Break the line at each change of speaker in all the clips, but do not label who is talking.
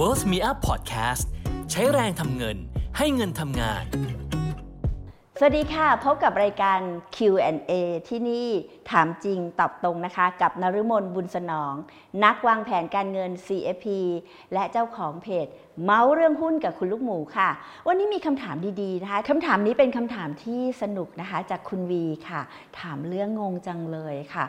Worth Me Up Podcast ใช้แรงทำเงินให้เงินทำงาน
สวัสดีค่ะ พบกับรายการ Q&A ที่นี่ถามจริงตอบตรงนะคะ กับนฤมลบุญสนอง นักวางแผนการเงิน CFP และเจ้าของเพจ เมาส์เรื่องหุ้นกับคุณลูกหมูค่ะ วันนี้มีคำถามดีๆนะคะคำถามนี้เป็นคำถามที่สนุกนะคะ จากคุณวีค่ะ ถามเรื่องงงจังเลยค่ะ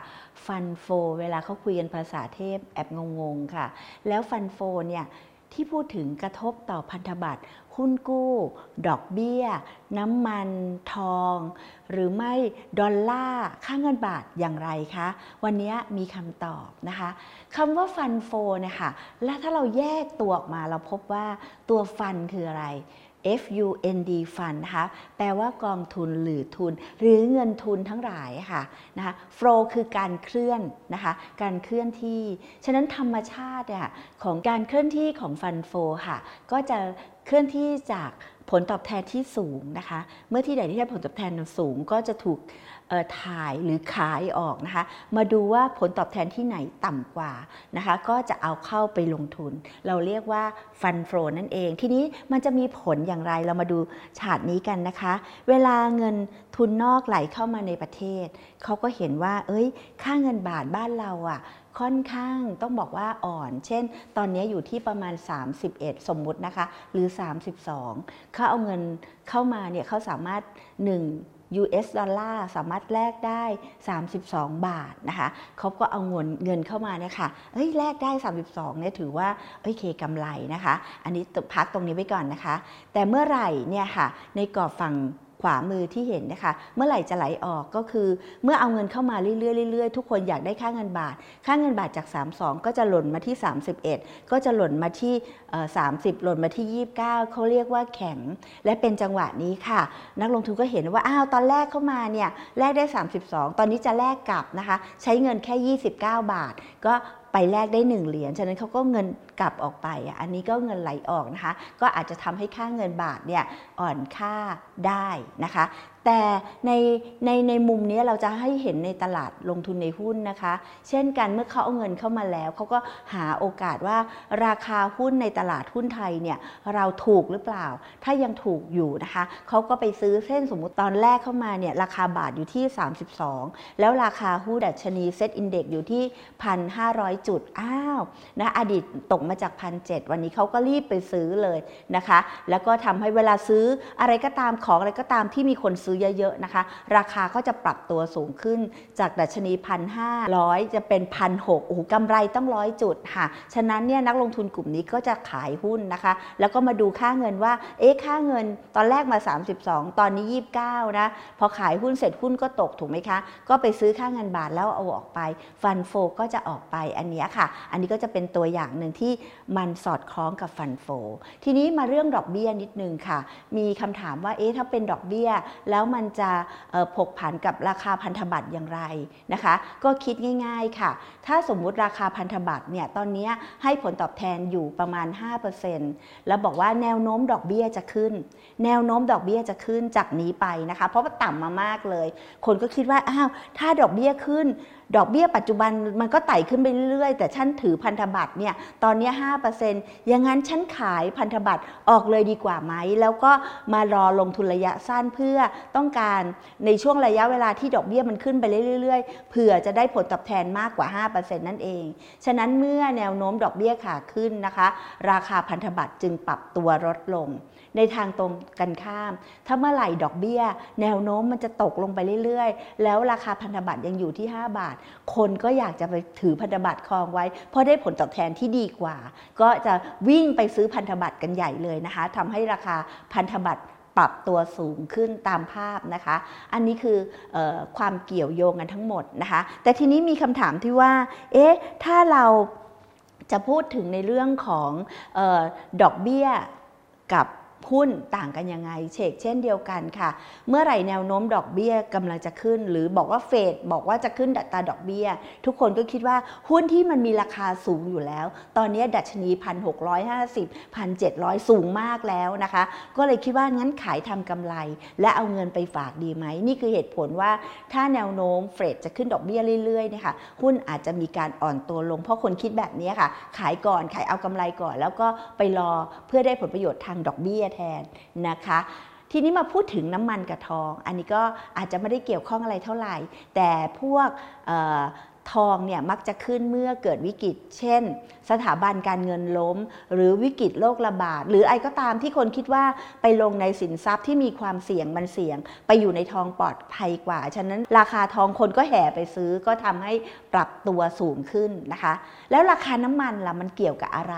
ฟันโฟ เวลาเขาคุยกันภาษาเทพแอบงงๆค่ะ แล้วฟันโฟเนี่ย ที่พูดถึงกระทบต่อพันธบัตรหุ้นกู้ ดอกเบี้ย น้ำมัน ทอง หรือไม่ดอลลาร์ค่าเงินบาทอย่างไรคะ วันนี้มีคำตอบนะคะคำว่าฟันโฟนะคะและถ้าเราแยกตัวออกมาเราพบว่าตัวฟันคืออะไร FUND Fund นะคะแปลว่ากองทุนหรือทุน หรือเงินทุนทั้งหลายค่ะนะคะ Flow คือการเคลื่อนนะคะ การเคลื่อนที่ ฉะนั้นธรรมชาติเนี่ยของการเคลื่อนที่ของฟันโฟค่ะ ก็จะเคลื่อนที่จากผลตอบแทนที่สูงนะคะ เมื่อที่ใดที่ได้ผลตอบแทนสูงก็จะถูกถ่ายหรือขายออกนะคะ มาดูว่าผลตอบแทนที่ไหนต่ำกว่านะคะ ก็จะเอาเข้าไปลงทุน เราเรียกว่าฟันโฟนั่นเอง ทีนี้มันจะมีผลอย่างไรเรามาดูฉาดนี้กันนะคะ เวลาเงินทุนนอกไหลเข้ามาในประเทศ เขาก็เห็นว่า เอ้ย ค่าเงินบาทบ้านเราอะ่ะ ค่อนข้างต้องบอกว่าอ่อน เช่น ตอนนี้อยู่ที่ประมาณ 31 สมมุตินะคะ หรือ 32 เขาเอาเงินเข้ามาเนี่ยเขาสามารถ 1 US ดอลลาร์สามารถแลกได้ 32 บาทนะคะเขาก็เอาเงินเงินเข้ามาเนี่ยค่ะเฮ้ยแลกได้ 32เนี่ยถือว่าโอเคกำไรนะคะ อันนี้พักตรงนี้ไว้ก่อนนะคะ แต่เมื่อไหร่เนี่ยค่ะในกรอบฝั่ง ขวามือที่เห็นนะคะ เมื่อไหร่จะไหลออกก็คือ เมื่อเอาเงินเข้ามาเรื่อยๆเรื่อยๆทุกคนอยากได้ค่าเงินบาท ค่าเงินบาทจาก 32 ก็จะหล่นมาที่ 31 ก็จะหล่นมาที่ 30 หล่นมาที่ 29เขาเรียกว่าแข็ง และเป็นจังหวะนี้ค่ะ นักลงทุนก็เห็นว่าอ้าวตอนแรกเข้ามาเนี่ยแลกได้ 32 ตอนนี้จะแลกกลับนะคะ ใช้เงินแค่ 29 บาท ก็ ไปแลกได้ 1 เหรียญ ฉะนั้นเขาก็เงินกลับออกไป อันนี้ก็เงินไหลออกนะคะ ก็อาจจะทำให้ค่าเงินบาทเนี่ยอ่อนค่าได้นะคะแต่ในในในมุมนี้เราจะให้เห็นในตลาดลงทุนในหุ้นนะคะ เช่นกันเมื่อเขาเอาเงินเข้ามาแล้ว เขาก็หาโอกาสว่าราคาหุ้นในตลาดหุ้นไทยเนี่ยเราถูกหรือเปล่า ถ้ายังถูกอยู่นะคะเขาก็ไปซื้อเส้นสมมุติตอนแรกเข้ามาเนี่ยราคาบาทอยู่ที่ 32 แล้วราคาหุ้นดัชนี SET Index อยู่ที่ 1,500 จุดอ้าวนะอดีตตกมาจากพันเวันนี้เขาก็รีบไปซื้อเลยนะคะ แล้วก็ทำให้เวลาซื้ออะไรก็ตามของอะไรก็ตามที่มีคนซื้อเยอะๆนะคะ ราคาก็จะปรับตัวสูงขึ้นจากดัชนีพันห้าร้อยจะเป็นพันหกโอ้โหกำไรตั้งร้อยจุดค่ะ ฉะนั้นเนี่ยนักลงทุนกลุ่มนี้ก็จะขายหุ้นนะคะ แล้วก็มาดูค่าเงินว่า เอ๊ะค่าเงินตอนแรกมา 32 ตอนนี้ 29 นะ พอขายหุ้นเสร็จหุ้นก็ตกถูกไหมคะ ก็ไปซื้อค่าเงินบาทแล้วเอาออกไป ฟันโฟก็จะออกไปอันนี้ค่ะ อันนี้ก็จะเป็นตัวอย่างหนึ่งที่มันสอดคล้องกับฟันโฟทีนี้มาเรื่องดอกเบี้ยนิดนึงค่ะ มีคำถามว่า เอ๊ะถ้าเป็นดอกเบี้ย แล้วแล้วมันจะผกผันกับราคาพันธบัตรอย่างไรนะคะ ก็คิดง่ายๆค่ะ ถ้าสมมุติราคาพันธบัตรเนี่ยตอนนี้ให้ผลตอบแทนอยู่ประมาณ 5%แล้วบอกว่าแนวโน้มดอกเบี้ยจะขึ้น แนวโน้มดอกเบี้ยจะขึ้นจากนี้ไปนะคะ เพราะว่าต่ำมามากเลย คนก็คิดว่าอ้าวถ้าดอกเบี้ยขึ้น ดอกเบี้ยปัจจุบันมันก็ไต่ขึ้นไปเรื่อยๆ แต่ฉันถือพันธบัตรเนี่ยตอนนี้5%อย่างนั้นฉันขายพันธบัตรออกเลยดีกว่าไหม แล้วก็มารอลงทุนระยะสั้นเพื่อต้องการในช่วงระยะเวลาที่ดอกเบี้ยมันขึ้นไปเรื่อยๆ เผื่อจะได้ผลตอบแทนมากกว่า 5%นั่นเอง ฉะนั้นเมื่อแนวโน้มดอกเบี้ยขาขึ้นนะคะ ราคาพันธบัตรจึงปรับตัวลดลง ในทางตรงกันข้าม ถ้าเมื่อไหร่ดอกเบี้ย แนวโน้มมันจะตกลงไปเรื่อยๆ แล้วราคาพันธบัตรยังอยู่ที่ 5 บาทคนก็อยากจะไปถือพันธบัตรครองไว้ เพราะได้ผลตอบแทนที่ดีกว่า ก็จะวิ่งไปซื้อพันธบัตรกันใหญ่เลยนะคะทำให้ราคาพันธบัตรปรับตัวสูงขึ้นตามภาพนะคะ อันนี้คืออความเกี่ยวโยงกันทั้งหมดนะคะ แต่ทีนี้มีคำถามที่ว่า เอ๊ะ ถ้าเราจะพูดถึงในเรื่องของออดอกเบี้ยกับ หุ้นต่างกันยังไงเชกเช่นเดียวกันค่ะ เมื่อไหร่แนวโน้มดอกเบี้ยกำลังจะขึ้น หรือบอกว่าเฟดบอกว่าจะขึ้นดัตราดอกเบี้ย ทุกคนก็คิดว่าหุ้นที่มันมีราคาสูงอยู่แล้ว ตอนนี้ดัชนีพันหกร้อยห้าสิบพันเจ็ดร้อยสูงมากแล้วนะคะ ก็เลยคิดว่างั้นขายทำกำไร และเอาเงินไปฝากดีไหม นี่คือเหตุผลว่าถ้าแนวโน้มเฟดจะขึ้นดอกเบี้ยเรื่อยๆนี่ยค่ะหุ้นอาจจะมีการอ่อนตัวลง เพราะคนคิดแบบนี้ค่ะ ขายก่อนขายเอากำไรก่อน แล้วก็ไปรอเพื่อได้ผลประโยชน์ทางดอกเบี้ยแทนนะคะทีนี้มาพูดถึงน้ำมันกับทอง อันนี้ก็อาจจะไม่ได้เกี่ยวข้องอะไรเท่าไหร่ แต่พวก ทองเนี่ยมักจะขึ้นเมื่อเกิดวิกฤต เช่น สถาบันการเงินล้ม หรือวิกฤตโรคระบาด หรืออะไรก็ตามที่คนคิดว่าไปลงในสินทรัพย์ที่มีความเสี่ยงมันเสี่ยง ไปอยู่ในทองปลอดภัยกว่า ฉะนั้นราคาทองคนก็แห่ไปซื้อก็ทำให้ปรับตัวสูงขึ้นนะคะ แล้วราคาน้ำมันล่ะมันเกี่ยวกับอะไร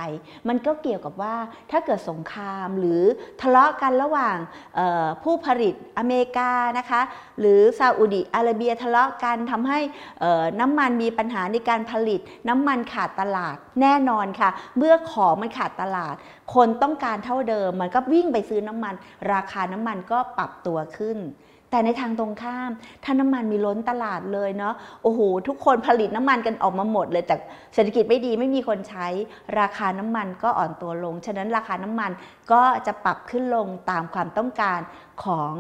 มันก็เกี่ยวกับว่าถ้าเกิดสงครามหรือทะเลาะกันระหว่างผู้ผลิตอเมริกานะคะหรือซาอุดิอาระเบียทะเลาะกันทำให้น้ำมันมีปัญหาในการผลิตน้ำมันขาดตลาดแน่นอนค่ะ เมื่อของมันขาดตลาด คนต้องการเท่าเดิม มันก็วิ่งไปซื้อน้ำมัน ราคาน้ำมันก็ปรับตัวขึ้นแต่ในทางตรงข้าม ถ้าน้ำมันมีล้นตลาดเลยเนาะโอ้โหทุกคนผลิตน้ำมันกันออกมาหมดเลยแต่เศรษฐกิจไม่ดีไม่มีคนใช้ ราคาน้ำมันก็อ่อนตัวลง ฉะนั้นราคาน้ำมันก็จะปรับขึ้นลงตามความต้องการของ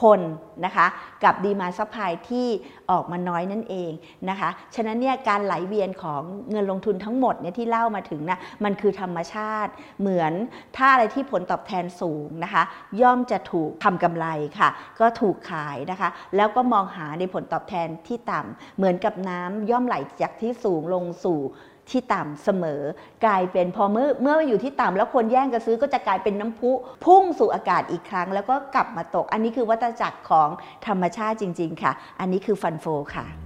คนนะคะกับ demand supply ที่ออกมาน้อยนั่นเองนะคะฉะนั้นเนี่ยการไหลเวียนของเงินลงทุนทั้งหมดเนี่ยที่เล่ามาถึงนะมันคือธรรมชาติ เหมือนถ้าอะไรที่ผลตอบแทนสูงนะคะ ย่อมจะถูกทำกำไรค่ะ ก็ถูกขายนะคะ แล้วก็มองหาในผลตอบแทนที่ต่ำเหมือนกับน้ำย่อมไหลจากที่สูงลงสู่ ที่ต่ำเสมอ กลายเป็นพอเมื่อเมื่ออยู่ที่ต่ำแล้วคนแย่งกันซื้อก็จะกลายเป็นน้ำพุ พุ่งสู่อากาศอีกครั้ง แล้วก็กลับมาตก อันนี้คือวัฏจักรของธรรมชาติจริง ๆ ค่ะ อันนี้คือฟันโฟค่ะ